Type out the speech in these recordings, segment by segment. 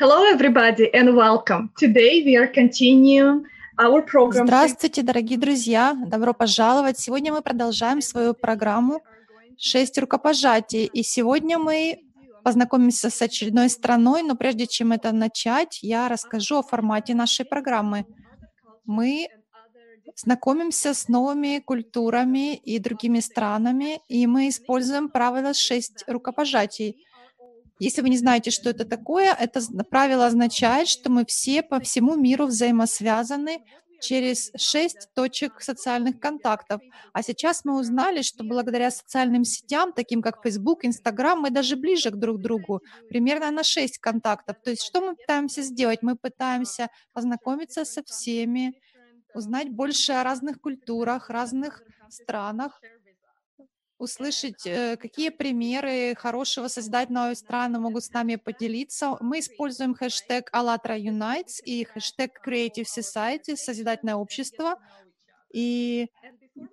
Hello, everybody, and welcome. Today we are continuing our program. Здравствуйте, дорогие друзья! Добро пожаловать! Сегодня мы продолжаем свою программу «Шесть рукопожатий». И сегодня мы познакомимся с очередной страной, но прежде чем это начать, я расскажу о формате нашей программы. Мы знакомимся с новыми культурами и другими странами, и мы используем правило «шесть рукопожатий». Если вы не знаете, что это такое, это правило означает, что мы все по всему миру взаимосвязаны через шесть точек социальных контактов. А сейчас мы узнали, что благодаря социальным сетям, таким как Facebook, Instagram, мы даже ближе к друг другу, примерно на шесть контактов. То есть что мы пытаемся сделать? Мы пытаемся познакомиться со всеми, узнать больше о разных культурах, разных странах, услышать, э, какие примеры хорошего создательного страны могут с нами поделиться. Мы используем хэштег «АЛЛАТРА Unites» и хэштег Creative Society, Созидательное общество. И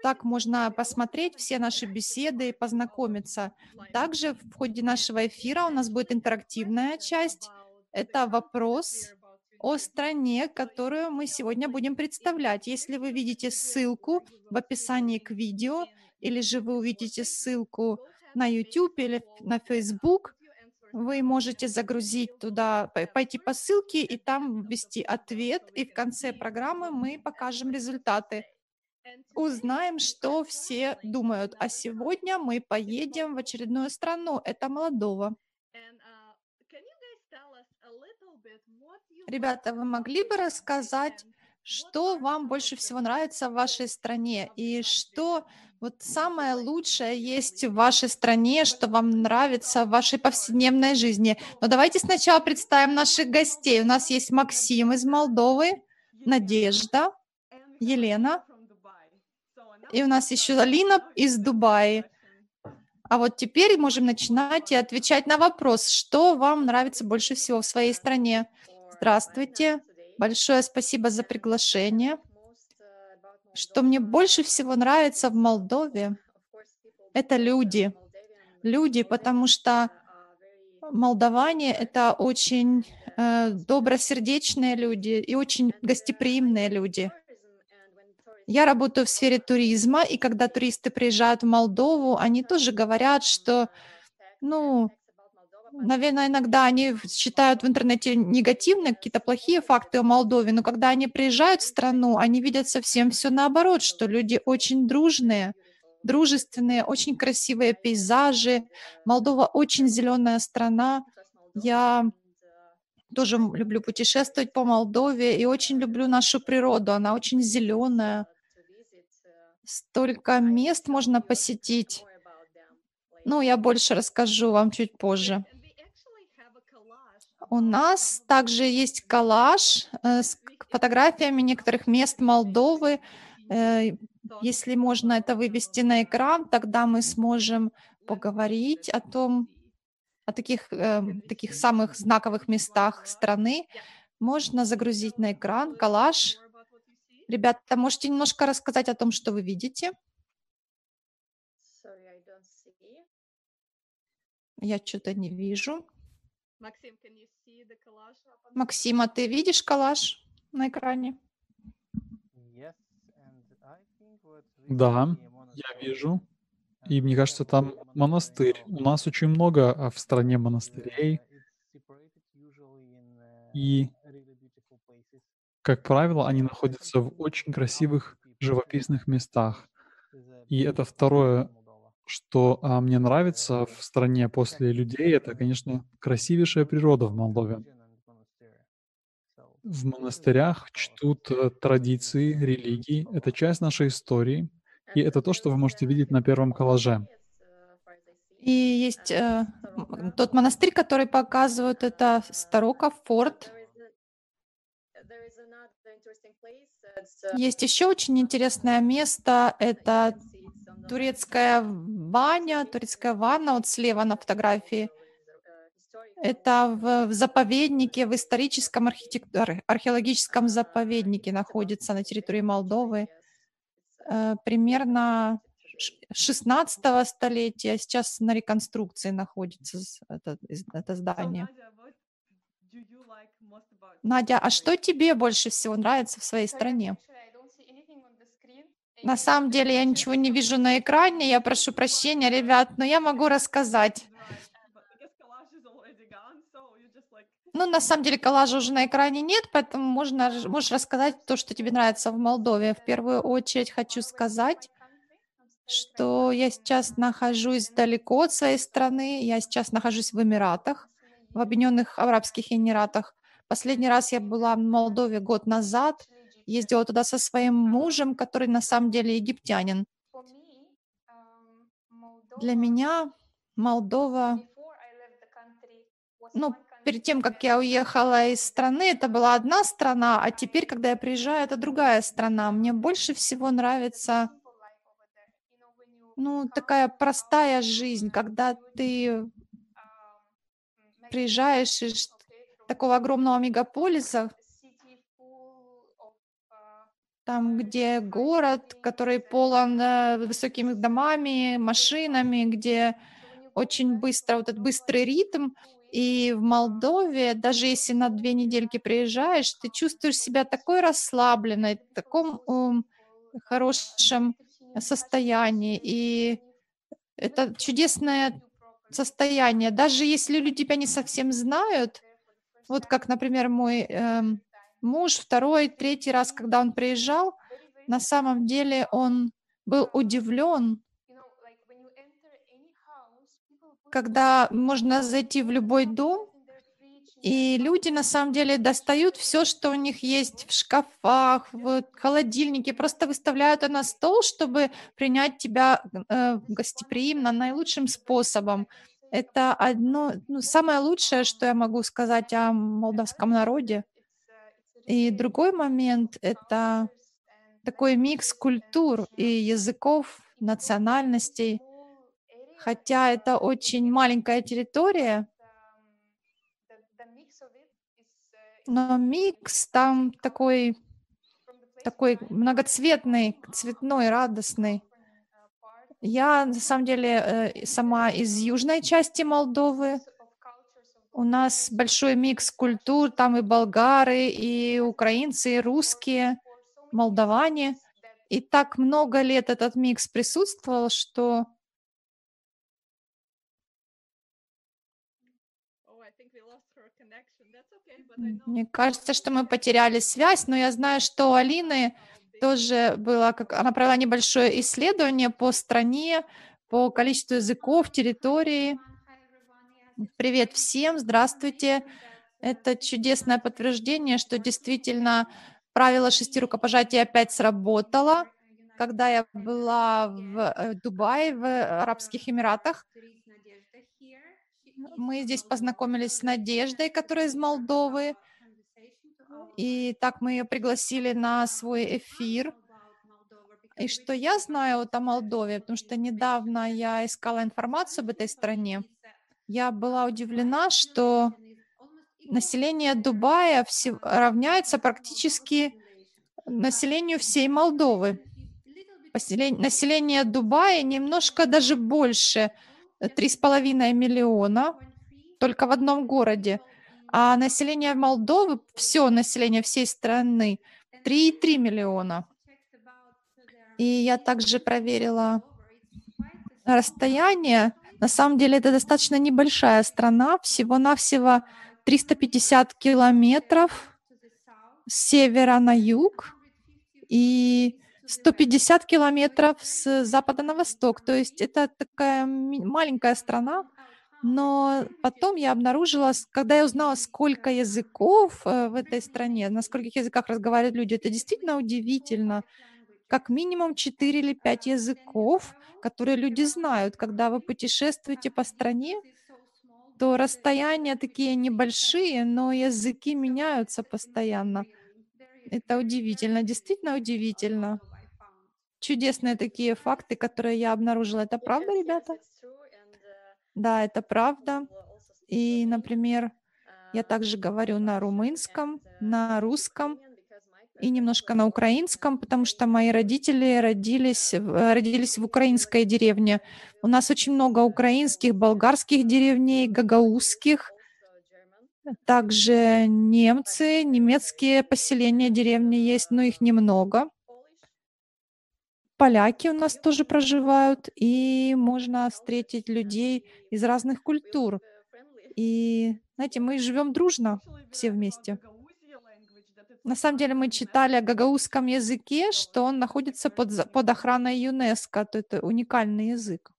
так можно посмотреть все наши беседы и познакомиться. Также в ходе нашего эфира у нас будет интерактивная часть. Это вопрос о стране, которую мы сегодня будем представлять. Если вы видите ссылку в описании к видео, или же вы увидите ссылку на YouTube или на Facebook, вы можете загрузить туда, пойти по ссылке и там ввести ответ, и в конце программы мы покажем результаты. Узнаем, что все думают. А сегодня мы поедем в очередную страну. Это Молдова. Ребята, вы могли бы рассказать, что вам больше всего нравится в вашей стране и что вот самое лучшее есть в вашей стране, что вам нравится в вашей повседневной жизни. Но давайте сначала представим наших гостей. У нас есть Максим из Молдовы, Надежда, Елена, и у нас еще Алина из Дубая. А вот теперь можем начинать и отвечать на вопрос, что вам нравится больше всего в своей стране. Здравствуйте. Большое спасибо за приглашение. Что мне больше всего нравится в Молдове, это люди. Люди, потому что молдаване — это очень э, добросердечные люди и очень гостеприимные люди. Я работаю в сфере туризма, и когда туристы приезжают в Молдову, они тоже говорят, что, ну, Наверное, иногда они считают в интернете негативные какие-то плохие факты о Молдове, но когда они приезжают в страну, они видят совсем все наоборот, что люди очень дружные, дружественные, очень красивые пейзажи. Молдова очень зеленая страна. Я тоже люблю путешествовать по Молдове и очень люблю нашу природу. Она очень зеленая. Столько мест можно посетить. Ну, я больше расскажу вам чуть позже. У нас также есть коллаж э, с фотографиями некоторых мест Молдовы. Э, если можно это вывести на экран, тогда мы сможем поговорить о том, о таких, э, таких самых знаковых местах страны. Можно загрузить на экран коллаж. Ребята, можете немножко рассказать о том, что вы видите? Я что-то не вижу. Максима, ты видишь коллаж на экране? Да, я вижу. И мне кажется, там монастырь. У нас очень много а, в стране монастырей. И, как правило, они находятся в очень красивых живописных местах. И это второе что а, мне нравится в стране после людей, это, конечно, красивейшая природа в Молдове. В монастырях чтут э, традиции, религии. Это часть нашей истории. И это то, что вы можете видеть на первом коллаже. И есть э, тот монастырь, который показывают, это Староков, форт. Есть еще очень интересное место, это турецкая баня, турецкая ванна, вот слева на фотографии. Это в, заповеднике, в историческом архитектур, археологическом заповеднике находится на территории Молдовы. Э, примерно 16 столетия, сейчас на реконструкции находится это, это здание. Надя, а что тебе больше всего нравится в своей стране? На самом деле я ничего не вижу на экране, я прошу прощения, ребят, но я могу рассказать. Ну, на самом деле, коллажа уже на экране нет, поэтому можно, можешь рассказать то, что тебе нравится в Молдове. В первую очередь хочу сказать, что я сейчас нахожусь далеко от своей страны. Я сейчас нахожусь в Эмиратах, в Объединенных Арабских Эмиратах. Последний раз я была в Молдове год назад. Ездила туда со своим мужем, который на самом деле египтянин. Для меня Молдова, ну, перед тем, как я уехала из страны, это была одна страна, а теперь, когда я приезжаю, это другая страна. Мне больше всего нравится, ну, такая простая жизнь, когда ты приезжаешь из такого огромного мегаполиса, там, где город, который полон э, высокими домами, машинами, где очень быстро, вот этот быстрый ритм, и в Молдове, даже если на две недельки приезжаешь, ты чувствуешь себя такой расслабленной, в таком um, хорошем состоянии. И это чудесное состояние. Даже если люди тебя не совсем знают, вот как, например, мой э, муж второй, третий раз, когда он приезжал, на самом деле он был удивлен, когда можно зайти в любой дом, и люди на самом деле достают все, что у них есть в шкафах, в холодильнике, просто выставляют на стол, чтобы принять тебя э, гостеприимно, наилучшим способом. Это одно, ну, самое лучшее, что я могу сказать о молдавском народе. И другой момент — это такой микс культур и языков, национальностей. Хотя это очень маленькая территория, но микс там такой, такой многоцветный, цветной, радостный. Я, на самом деле, э, сама из южной части Молдовы. У нас большой микс культур, там и болгары, и украинцы, и русские, молдаване. И так много лет этот микс присутствовал, что Мне кажется, что мы потеряли связь, но я знаю, что у Алины тоже было, как она провела небольшое исследование по стране, по количеству языков, территории. Привет всем, здравствуйте. Это чудесное подтверждение, что действительно правило шести рукопожатий опять сработало. Когда я была в э, Дубае, в Арабских Эмиратах, мы здесь познакомились с Надеждой, которая из Молдовы. И так мы ее пригласили на свой эфир. И что я знаю вот о Молдове, потому что недавно я искала информацию об этой стране, я была удивлена, что население Дубая равняется практически населению всей Молдовы. Население Дубая немножко даже больше – три с половиной миллиона только в одном городе, а население Молдовы, все население всей страны, 3,3 миллиона. И я также проверила расстояние. На самом деле это достаточно небольшая страна, всего-навсего 350 километров с севера на юг. И 150 километров с запада на восток. То есть это такая маленькая страна, но потом я обнаружила, когда я узнала, сколько языков э, в этой стране, на скольких языках разговаривают люди, это действительно удивительно. Как минимум 4 или 5 языков, которые люди знают. Когда вы путешествуете по стране, то расстояния такие небольшие, но языки меняются постоянно. Это удивительно, действительно удивительно чудесные такие факты, которые я обнаружила. Это правда, ребята? Да, это правда. И, например, я также говорю на румынском, на русском и немножко на украинском, потому что мои родители родились, родились в украинской деревне. У нас очень много украинских, болгарских деревней, гагаузских. Также немцы, немецкие поселения, деревни есть, но их немного. Поляки у нас тоже проживают, и можно встретить людей из разных культур. И, знаете, мы живем дружно все вместе. На самом деле мы читали о гагаузском языке, что он находится под, под охраной ЮНЕСКО, то это уникальный язык.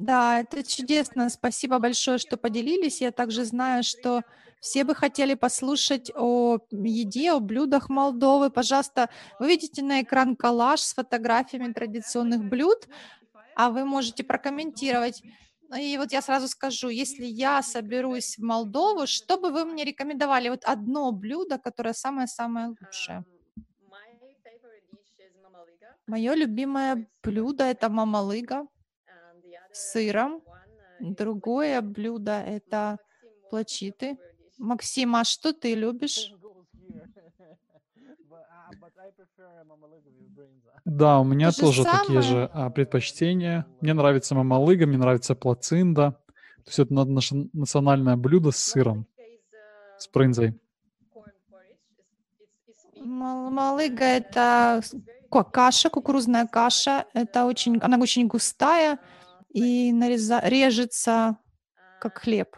Да, это чудесно. Спасибо большое, что поделились. Я также знаю, что все бы хотели послушать о еде, о блюдах Молдовы. Пожалуйста, вы видите на экран коллаж с фотографиями традиционных блюд, а вы можете прокомментировать. И вот я сразу скажу, если я соберусь в Молдову, что бы вы мне рекомендовали? Вот одно блюдо, которое самое-самое лучшее. Мое любимое блюдо это мамалыга с сыром. Другое блюдо это плачиты. Максим, а что ты любишь? Да, у меня То тоже такие же а, предпочтения. Мне нравится мамалыга, мне нравится плацинда. То есть это наше национальное блюдо с сыром, с брынзой. Малыга — это каша, кукурузная каша. Это очень, она очень густая и нареза, режется как хлеб.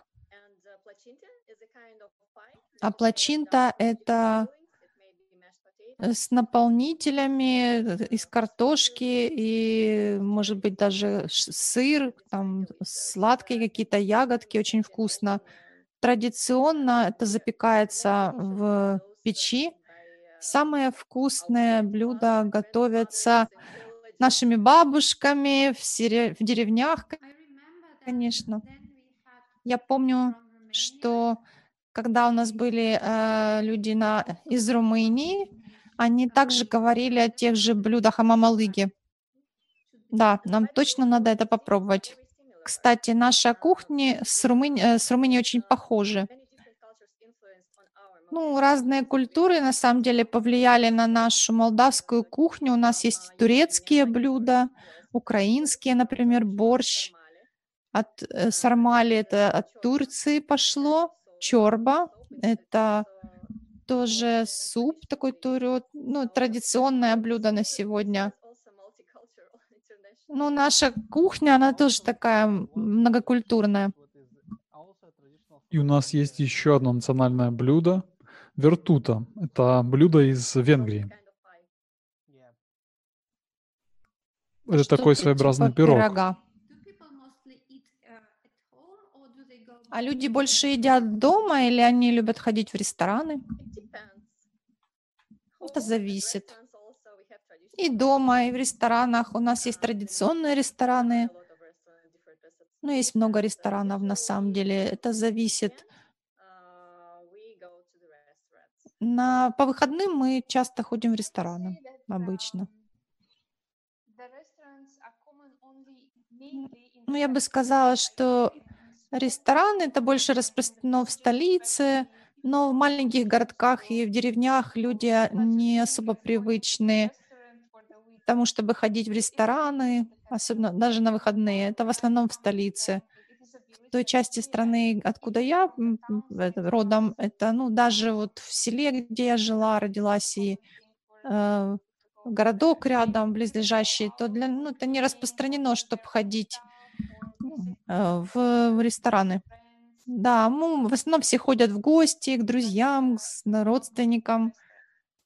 А плачинта — это с наполнителями э, из картошки и, может быть, даже сыр, там сладкие какие-то ягодки, очень вкусно. Традиционно это запекается в печи, Самые вкусные блюда готовятся нашими бабушками в, сере... в деревнях, конечно. Я помню, что когда у нас были э, люди на... из Румынии, они также говорили о тех же блюдах о мамалыге. Да, нам точно надо это попробовать. Кстати, наша кухня с, Румыни... Э, с Румынией очень похожи. Ну, разные культуры на самом деле повлияли на нашу молдавскую кухню. У нас есть турецкие блюда, украинские, например, борщ. От э, сармали это от Турции пошло. Чорба это тоже суп такой турет, ну, традиционное блюдо на сегодня. Ну, наша кухня, она тоже такая многокультурная. И у нас есть еще одно национальное блюдо, вертута. Это блюдо из Венгрии. Это Что такой своеобразный типа пирог. Пирога. А люди больше едят дома или они любят ходить в рестораны? Это зависит. И дома, и в ресторанах. У нас есть традиционные рестораны. Но есть много ресторанов на самом деле. Это зависит На, по выходным мы часто ходим в рестораны, обычно. Ну, я бы сказала, что рестораны это больше распространено в столице, но в маленьких городках и в деревнях люди не особо привычны к тому, чтобы ходить в рестораны, особенно даже на выходные. Это в основном в столице той части страны, откуда я родом, это, ну, даже вот в селе, где я жила, родилась, и э, городок рядом, близлежащий, то для, ну, это не распространено, чтобы ходить э, в, в рестораны. Да, ну, в основном все ходят в гости к друзьям, к родственникам,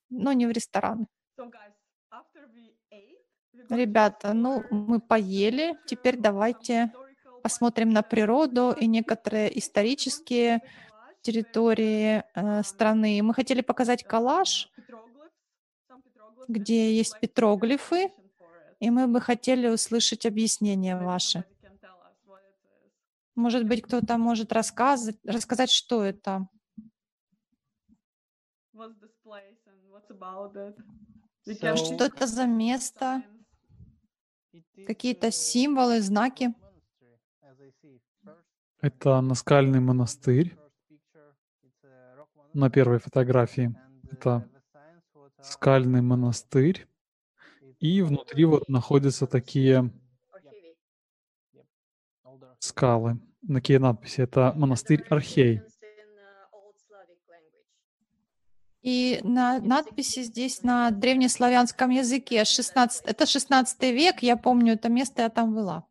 но не в рестораны. Ребята, ну, мы поели, теперь давайте посмотрим на природу и некоторые исторические территории э, страны. Мы хотели показать коллаж, где есть петроглифы, и мы бы хотели услышать объяснения ваши. Может быть, кто-то может рассказать, рассказать, что это. Что это за место? Какие-то символы, знаки? Это наскальный монастырь на первой фотографии. Это скальный монастырь. И внутри вот находятся такие скалы. На какие надписи? Это монастырь Архей. И на надписи здесь на древнеславянском языке. 16, это 16 век, я помню это место, я там была.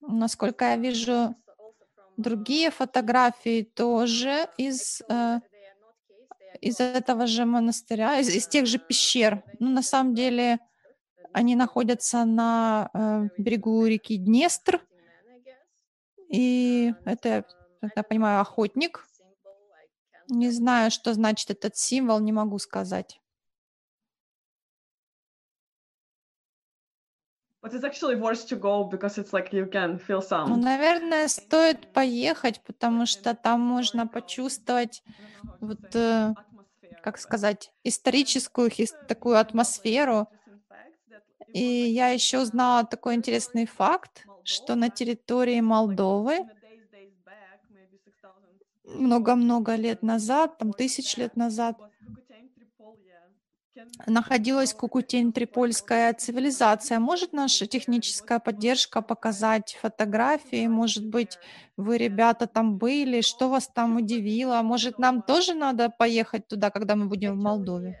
Насколько я вижу, другие фотографии тоже из, э, из этого же монастыря, из, из тех же пещер. Ну, на самом деле, они находятся на э, берегу реки Днестр, и это я понимаю, охотник. Не знаю, что значит этот символ, не могу сказать. But it's actually worth to go because it's like you can feel some. Ну, наверное, стоит поехать, потому что там можно почувствовать вот, э, как сказать, историческую такую атмосферу. И я еще узнала такой интересный факт, что на территории Молдовы много-много лет назад, там тысяч лет назад, находилась Кукутень-Трипольская цивилизация. Может наша техническая поддержка показать фотографии? Может быть, вы, ребята, там были? Что вас там удивило? Может, нам тоже надо поехать туда, когда мы будем в Молдове?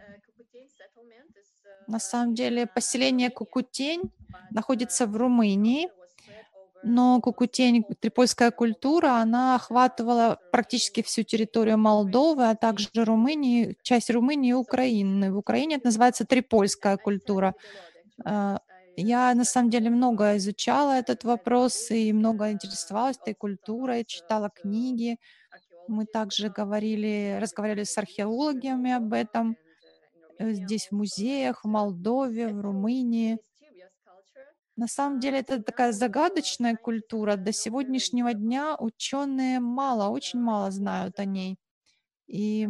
На самом деле, поселение Кукутень находится в Румынии – но Кукутень, трипольская культура, она охватывала практически всю территорию Молдовы, а также Румынии, часть Румынии и Украины. В Украине это называется трипольская культура. А, я на самом деле много изучала этот вопрос и много интересовалась этой культурой, читала книги. Мы также говорили, разговаривали с археологами об этом э, здесь в музеях, в Молдове, в Румынии. На самом деле это такая загадочная культура. До сегодняшнего дня ученые мало, очень мало знают о ней. И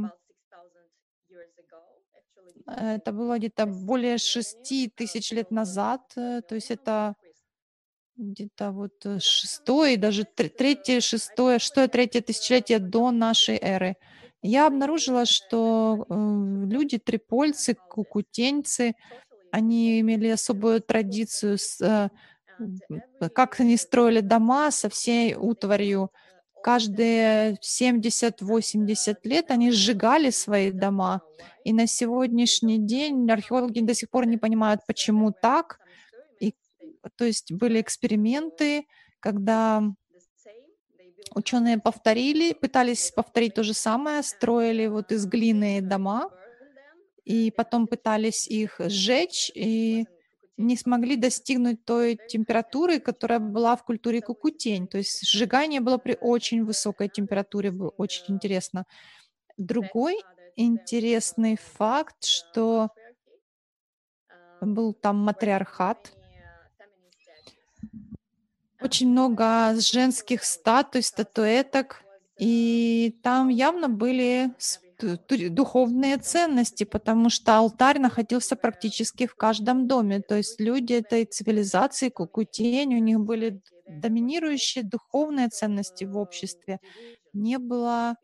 это было где-то более шести тысяч лет назад, э, то есть это где-то вот э, шестое, даже третье, шестое, шестое, третье тысячелетие до нашей эры. Я обнаружила, что э, люди, трипольцы, кукутеньцы, они имели особую традицию, с, э, как они строили дома со всей утварью. Каждые 70-80 лет они сжигали свои дома. И на сегодняшний день археологи до сих пор не понимают, почему так. И, то есть были эксперименты, когда ученые повторили, пытались повторить то же самое, строили вот из глины дома, и потом пытались их сжечь, и не смогли достигнуть той температуры, которая была в культуре кукутень. То есть сжигание было при очень высокой температуре, было очень интересно. Другой интересный факт, что был там матриархат, очень много женских статуй, статуэток, и там явно были духовные ценности, потому что алтарь находился практически в каждом доме. То есть люди этой цивилизации, кукутень, у них были доминирующие духовные ценности в обществе. Не было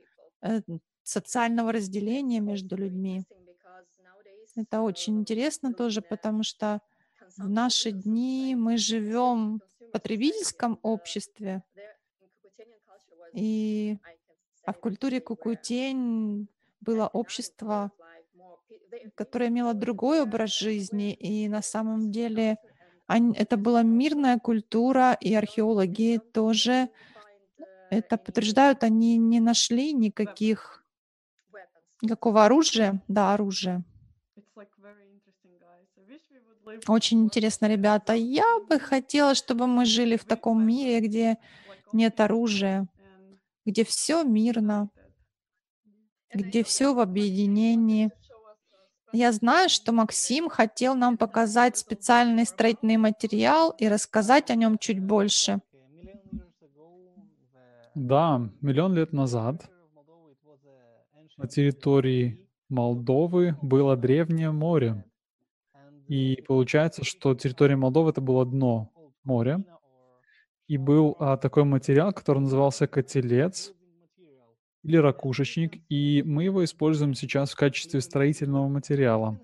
э, социального разделения между людьми. Это очень интересно тоже, потому что в наши дни мы живем в потребительском обществе, и а в культуре кукутень было общество, которое имело другой образ жизни, и на самом деле это была мирная культура, и археологи тоже это подтверждают, они не нашли никаких никакого оружия, да, оружия. Очень интересно, ребята. Я бы хотела, чтобы мы жили в таком мире, где нет оружия, где все мирно, где все в объединении. Я знаю, что Максим хотел нам показать специальный строительный материал и рассказать о нем чуть больше. Да, миллион лет назад на территории Молдовы было древнее море. И получается, что территория Молдовы это было дно моря. И был а, такой материал, который назывался котелец или ракушечник, и мы его используем сейчас в качестве строительного материала.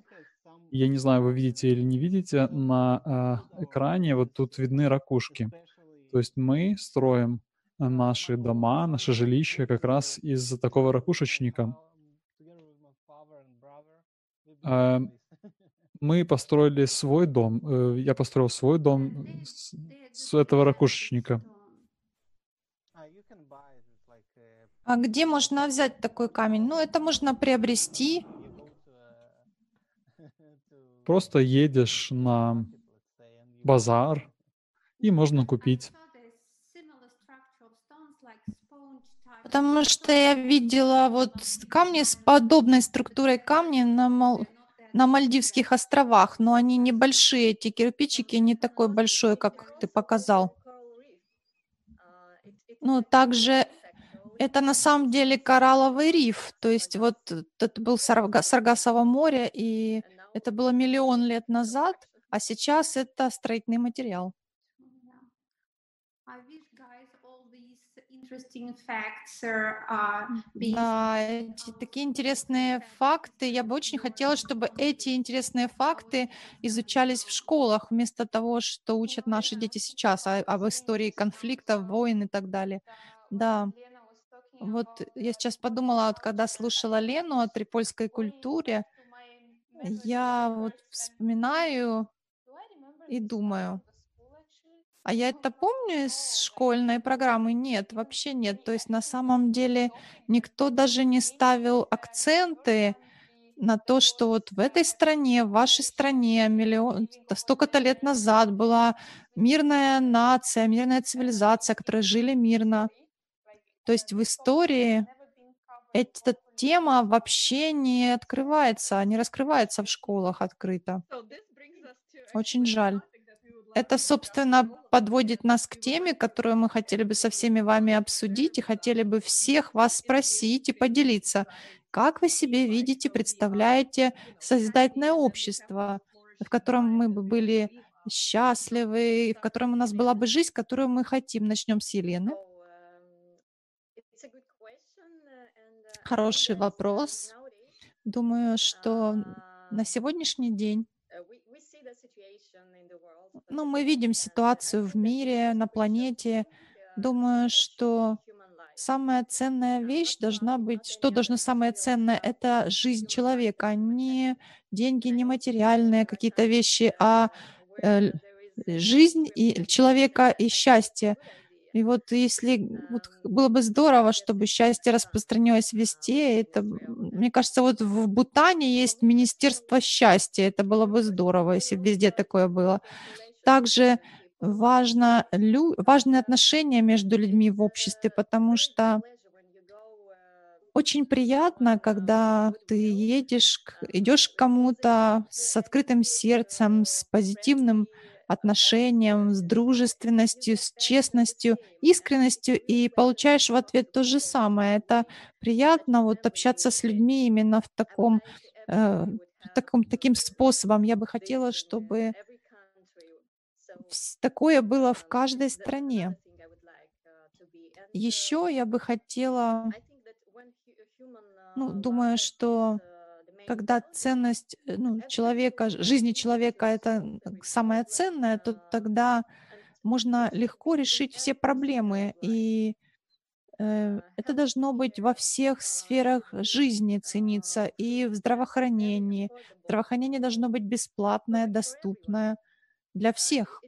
Я не знаю, вы видите или не видите, на э, экране вот тут видны ракушки. То есть мы строим наши дома, наше жилище как раз из такого ракушечника. Э, мы построили свой дом. Э, я построил свой дом с этого ракушечника. А где можно взять такой камень? Ну, это можно приобрести. Просто едешь на базар, и можно купить. Потому что я видела вот камни с подобной структурой камни на, Мал... на Мальдивских островах, но они небольшие, эти кирпичики не такой большой, как ты показал. Ну, также это на самом деле коралловый риф, то есть вот это был Саргасово море, и это было миллион лет назад, а сейчас это строительный материал. Да, эти такие интересные факты. Я бы очень хотела, чтобы эти интересные факты изучались в школах, вместо того, что учат наши дети сейчас о- об истории конфликтов, войн и так далее. Да, вот я сейчас подумала, вот когда слушала Лену о трипольской культуре, я вот вспоминаю и думаю, а я это помню из школьной программы? Нет, вообще нет. То есть на самом деле никто даже не ставил акценты на то, что вот в этой стране, в вашей стране миллион, столько-то лет назад была мирная нация, мирная цивилизация, которые жили мирно. То есть в истории эта тема вообще не открывается, не раскрывается в школах открыто. Очень жаль. Это, собственно, подводит нас к теме, которую мы хотели бы со всеми вами обсудить и хотели бы всех вас спросить и поделиться. Как вы себе видите, представляете созидательное общество, в котором мы бы были счастливы, в котором у нас была бы жизнь, которую мы хотим? Начнем с Елены. Хороший вопрос. Думаю, что на сегодняшний день ну, мы видим ситуацию в мире, на планете. Думаю, что самая ценная вещь должна быть, что должно самое ценное, это жизнь человека, а не деньги, не материальные какие-то вещи, а э, жизнь и человека и счастье. И вот если вот было бы здорово, чтобы счастье распространилось везде, это, мне кажется, вот в Бутане есть Министерство счастья, это было бы здорово, если бы везде такое было. Также важно, лю, важны отношения между людьми в обществе, потому что очень приятно, когда ты едешь, идешь к кому-то с открытым сердцем, с позитивным отношением, с дружественностью, с честностью, искренностью и получаешь в ответ то же самое. Это приятно вот общаться с людьми именно в таком, э, таком таким способом. Я бы хотела, чтобы такое было в каждой стране. Еще я бы хотела, ну, думаю, что когда ценность э, ну, человека, жизни человека это самое ценное, то тогда можно легко решить все проблемы. И э, это должно быть во всех сферах жизни цениться и в здравоохранении. Здравоохранение должно быть бесплатное, доступное для всех.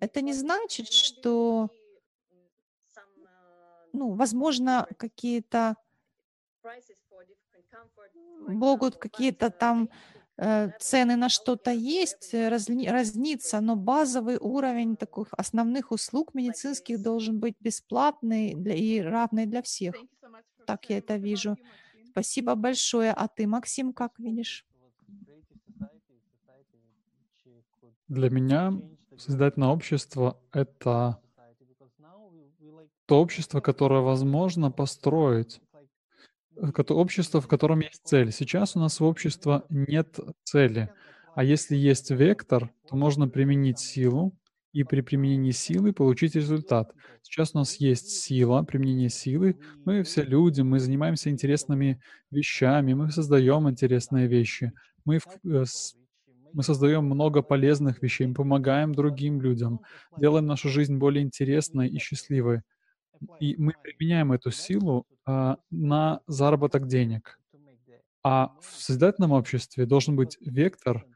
Это не значит, что, ну, возможно, какие-то могут какие-то там э, цены на что-то есть, э, разни, разниться, но базовый уровень таких основных услуг медицинских должен быть бесплатный для, и равный для всех. Так я это вижу. Спасибо большое. А ты, Максим, как видишь? Для меня создательное общество — это то общество, которое возможно построить общество, в котором есть цель. Сейчас у нас в обществе нет цели. А если есть вектор, то можно применить силу и при применении силы получить результат. Сейчас у нас есть сила, применение силы. Мы все люди, мы занимаемся интересными вещами, мы создаем интересные вещи. Мы, э, мы создаем много полезных вещей, мы помогаем другим людям, делаем нашу жизнь более интересной и счастливой. И мы применяем эту силу а, на заработок денег. А в созидательном обществе должен быть вектор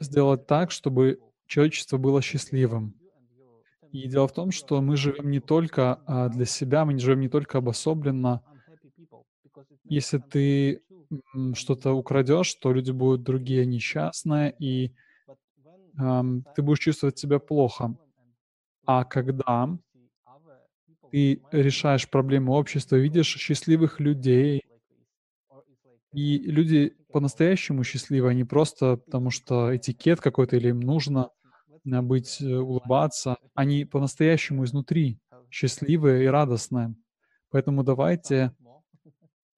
сделать так, чтобы человечество было счастливым. И дело в том, что мы живем не только а, для себя, мы живем не только обособленно. Если ты что-то украдешь, то люди будут другие несчастные, и эм, ты будешь чувствовать себя плохо. А когда ты решаешь проблемы общества, видишь счастливых людей, и люди по-настоящему счастливы, а не просто потому, что этикет какой-то или им нужно э, быть, э, улыбаться. Они по-настоящему изнутри счастливые и радостные. Поэтому давайте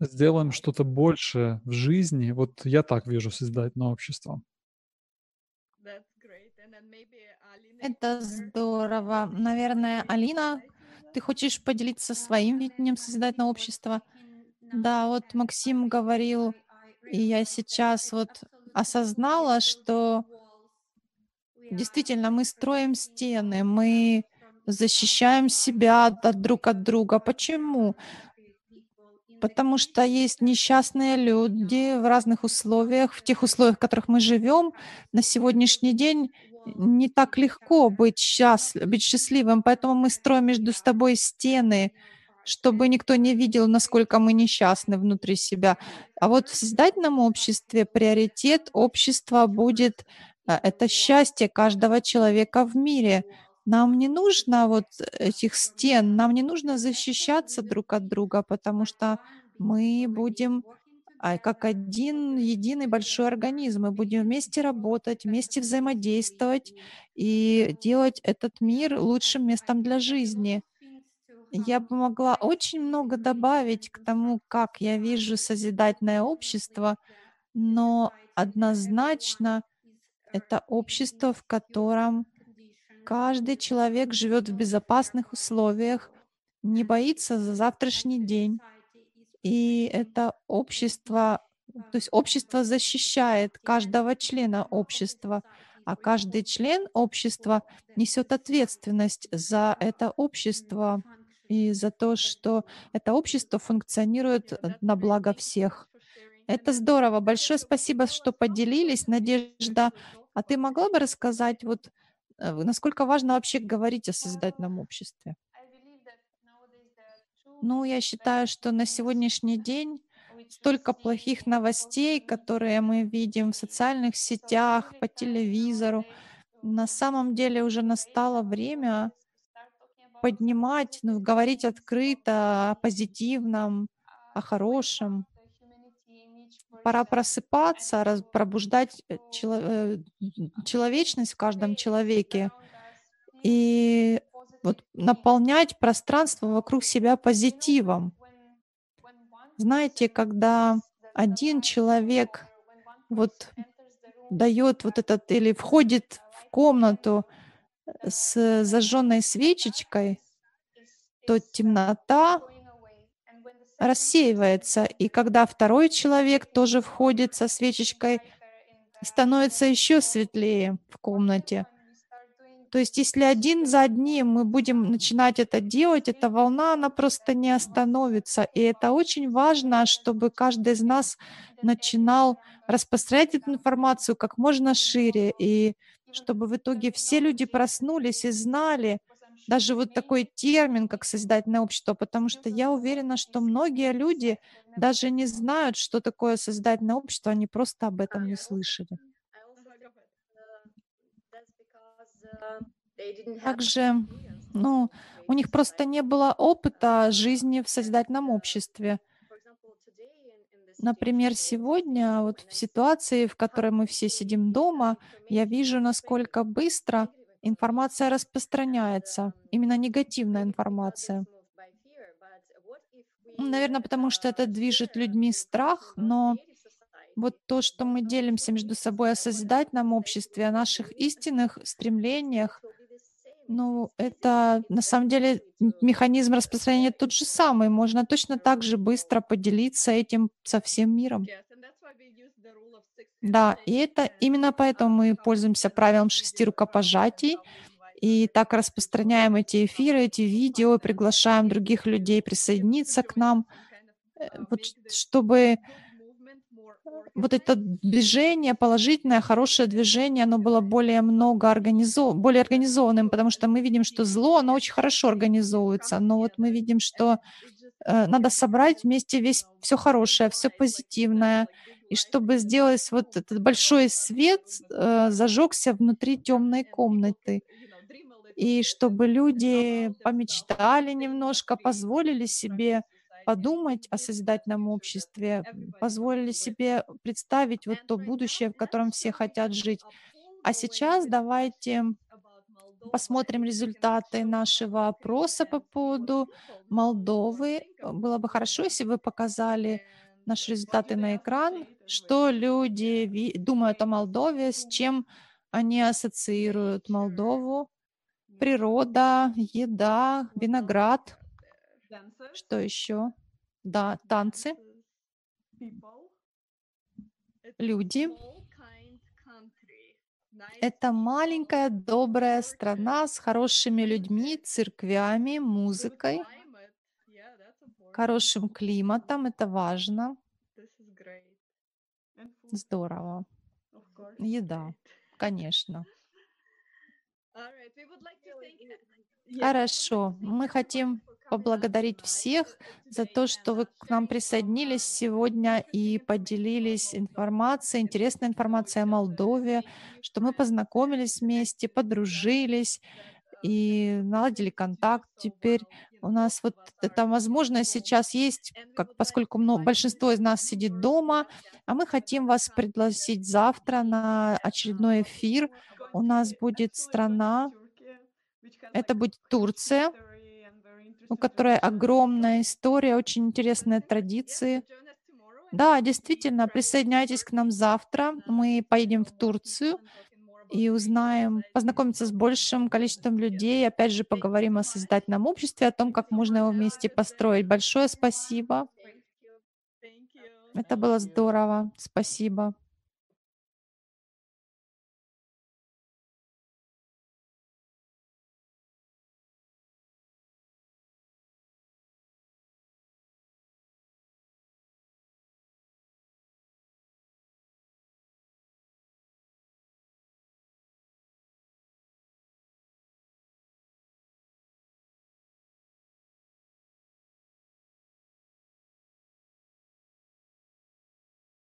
сделаем что-то большее в жизни. Вот я так вижу созидательное общество. Это здорово. Наверное, Алина, ты хочешь поделиться своим видением созидательного общества? Да, вот Максим говорил, и я сейчас вот осознала, что действительно мы строим стены, мы защищаем себя от друг от друга. Почему? Потому что есть несчастные люди в разных условиях, в тех условиях, в которых мы живем. На сегодняшний день не так легко быть, счастлив, быть счастливым, поэтому мы строим между с тобой стены, чтобы никто не видел, насколько мы несчастны внутри себя. А вот в создательном обществе приоритет общества будет э, это счастье каждого человека в мире. Нам не нужно вот этих стен, нам не нужно защищаться друг от друга, потому что мы будем а, как один единый большой организм. Мы будем вместе работать, вместе взаимодействовать и делать этот мир лучшим местом для жизни. Я бы могла очень много добавить к тому, как я вижу созидательное общество, но однозначно это общество, в котором каждый человек живет в безопасных условиях, не боится за завтрашний день. И это общество, то есть общество защищает каждого члена общества, а каждый член общества несет ответственность за это общество и за то, что это общество функционирует на благо всех. Это здорово. Большое спасибо, что поделились. Надежда, а ты могла бы рассказать, вот, э, насколько важно вообще говорить о созидательном обществе? Ну, я считаю, что на сегодняшний день столько плохих новостей, которые мы видим в социальных сетях, по телевизору. На самом деле уже настало время поднимать, ну, говорить открыто о позитивном, о хорошем. Пора просыпаться, раз, пробуждать э, чело, э, человечность в каждом человеке и вот наполнять пространство вокруг себя позитивом. Знаете, когда один человек вот дает вот этот или входит в комнату с зажженной свечечкой, то темнота рассеивается. И когда второй человек тоже входит со свечечкой, становится еще светлее в комнате. То есть если один за одним мы будем начинать это делать, эта волна, она просто не остановится. И это очень важно, чтобы каждый из нас начинал распространять эту информацию как можно шире. И чтобы в итоге все люди проснулись и знали даже вот такой термин, как созидательное общество, потому что я уверена, что многие люди даже не знают, что такое созидательное общество, они просто об этом не слышали. Также, ну, у них просто не было опыта жизни в созидательном обществе. Например, сегодня вот в ситуации, в которой мы все сидим дома, я вижу, насколько быстро информация распространяется, именно негативная информация. Наверное, потому что это движет людьми страх, но вот то, что мы делимся между собой о созидательном обществе, о наших истинных стремлениях, Ну, это на самом деле механизм распространения тот же самый. Можно точно так же быстро поделиться этим со всем миром. Да, и это именно поэтому мы пользуемся правилом шести рукопожатий и так распространяем эти эфиры, эти видео, приглашаем других людей присоединиться к нам, э, вот, чтобы вот это движение, положительное, хорошее движение, оно было более много организов... более организованным, потому что мы видим, что зло, оно очень хорошо организовывается, но вот мы видим, что э, надо собрать вместе весь все хорошее, все позитивное, и чтобы сделать вот этот большой свет, э, зажегся внутри темной комнаты, и чтобы люди помечтали немножко, позволили себе подумать о созидательном обществе, позволили себе представить вот то будущее, в котором все хотят жить. А сейчас давайте посмотрим результаты нашего опроса по поводу Молдовы. Было бы хорошо, если бы показали наши результаты на экран, что люди думают о Молдове, с чем они ассоциируют Молдову. Природа, еда, виноград, что еще? Да, танцы, люди. Это маленькая добрая страна с хорошими людьми, церквями, музыкой, хорошим климатом. Это важно. Здорово. Еда, конечно. Хорошо. Мы хотим поблагодарить всех за то, что вы к нам присоединились сегодня и поделились информацией, интересной информацией о Молдове, что мы познакомились вместе, подружились и наладили контакт. Теперь у нас вот эта возможность сейчас есть, как, поскольку мно- большинство из нас сидит дома, а мы хотим вас пригласить завтра на очередной эфир. У нас будет страна, это будет Турция, у которой огромная история, очень интересные традиции. Да, действительно, присоединяйтесь к нам завтра. Мы поедем в Турцию и узнаем, познакомиться с большим количеством людей. Опять же, поговорим о созидательном обществе, о том, как можно его вместе построить. Большое спасибо. Это было здорово. Спасибо.